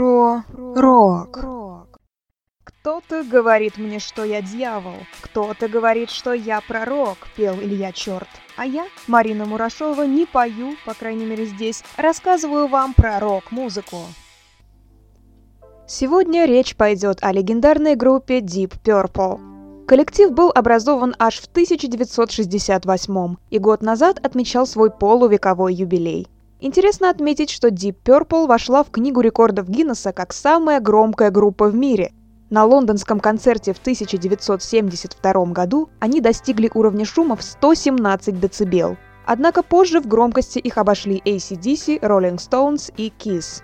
Про рок. Кто-то говорит мне, что я дьявол, кто-то говорит, что я пророк, пел Илья Черт. А я, Марина Мурашова, не пою, по крайней мере здесь, рассказываю вам про рок-музыку. Сегодня речь пойдет о легендарной группе Deep Purple. Коллектив был образован аж в 1968 и год назад отмечал свой полувековой юбилей. Интересно отметить, что Deep Purple вошла в Книгу рекордов Гиннесса как самая громкая группа в мире. На лондонском концерте в 1972 году они достигли уровня шума в 117 дБ. Однако позже в громкости их обошли ACDC, Rolling Stones и Kiss.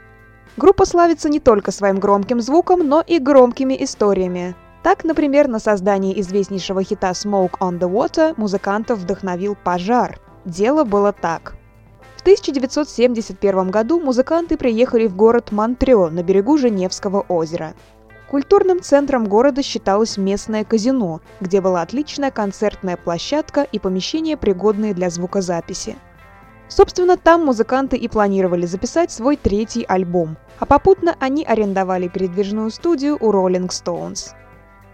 Группа славится не только своим громким звуком, но и громкими историями. Так, например, на создание известнейшего хита «Smoke on the Water» музыкантов вдохновил пожар. Дело было так. В 1971 году музыканты приехали в город Монтрео на берегу Женевского озера. Культурным центром города считалось местное казино, где была отличная концертная площадка и помещения, пригодные для звукозаписи. Собственно, там музыканты и планировали записать свой третий альбом, а попутно они арендовали передвижную студию у Rolling Stones.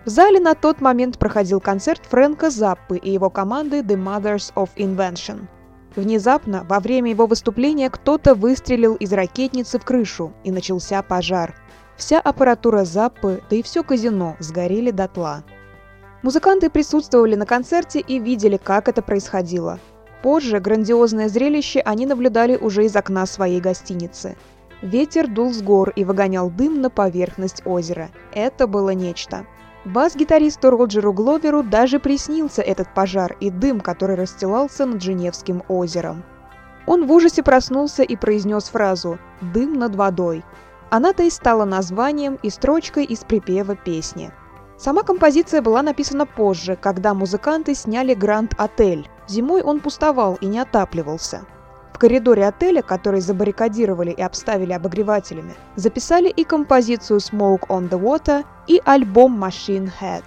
В зале на тот момент проходил концерт Фрэнка Заппы и его команды The Mothers of Invention. Внезапно, во время его выступления, кто-то выстрелил из ракетницы в крышу, и начался пожар. Вся аппаратура Заппы, да и все казино сгорели дотла. Музыканты присутствовали на концерте и видели, как это происходило. Позже грандиозное зрелище они наблюдали уже из окна своей гостиницы. Ветер дул с гор и выгонял дым на поверхность озера. Это было нечто. Бас-гитаристу Роджеру Гловеру даже приснился этот пожар и дым, который расстилался над Женевским озером. Он в ужасе проснулся и произнес фразу «дым над водой». Она-то и стала названием и строчкой из припева песни. Сама композиция была написана позже, когда музыканты сняли Гранд-отель, Зимой он пустовал и не отапливался. Коридоре отеля, который забаррикадировали и обставили обогревателями, записали и композицию «Smoke on the Water» и альбом «Machine Head».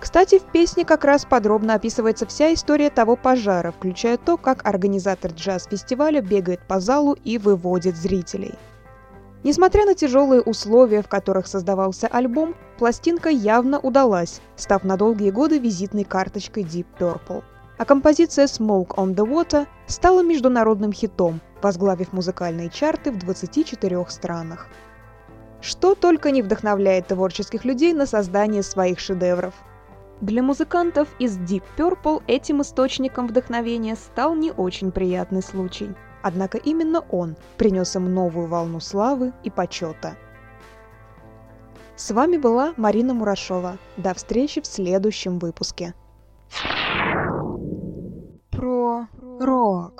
Кстати, в песне как раз подробно описывается вся история того пожара, включая то, как организатор джаз-фестиваля бегает по залу и выводит зрителей. Несмотря на тяжелые условия, в которых создавался альбом, пластинка явно удалась, став на долгие годы визитной карточкой Deep Purple а композиция «Smoke on the Water» стала международным хитом, возглавив музыкальные чарты в 24 странах. Что только не вдохновляет творческих людей на создание своих шедевров. Для музыкантов из Deep Purple этим источником вдохновения стал не очень приятный случай. Однако именно он принес им новую волну славы и почета. С вами была Марина Мурашова. До встречи в следующем выпуске. Рок.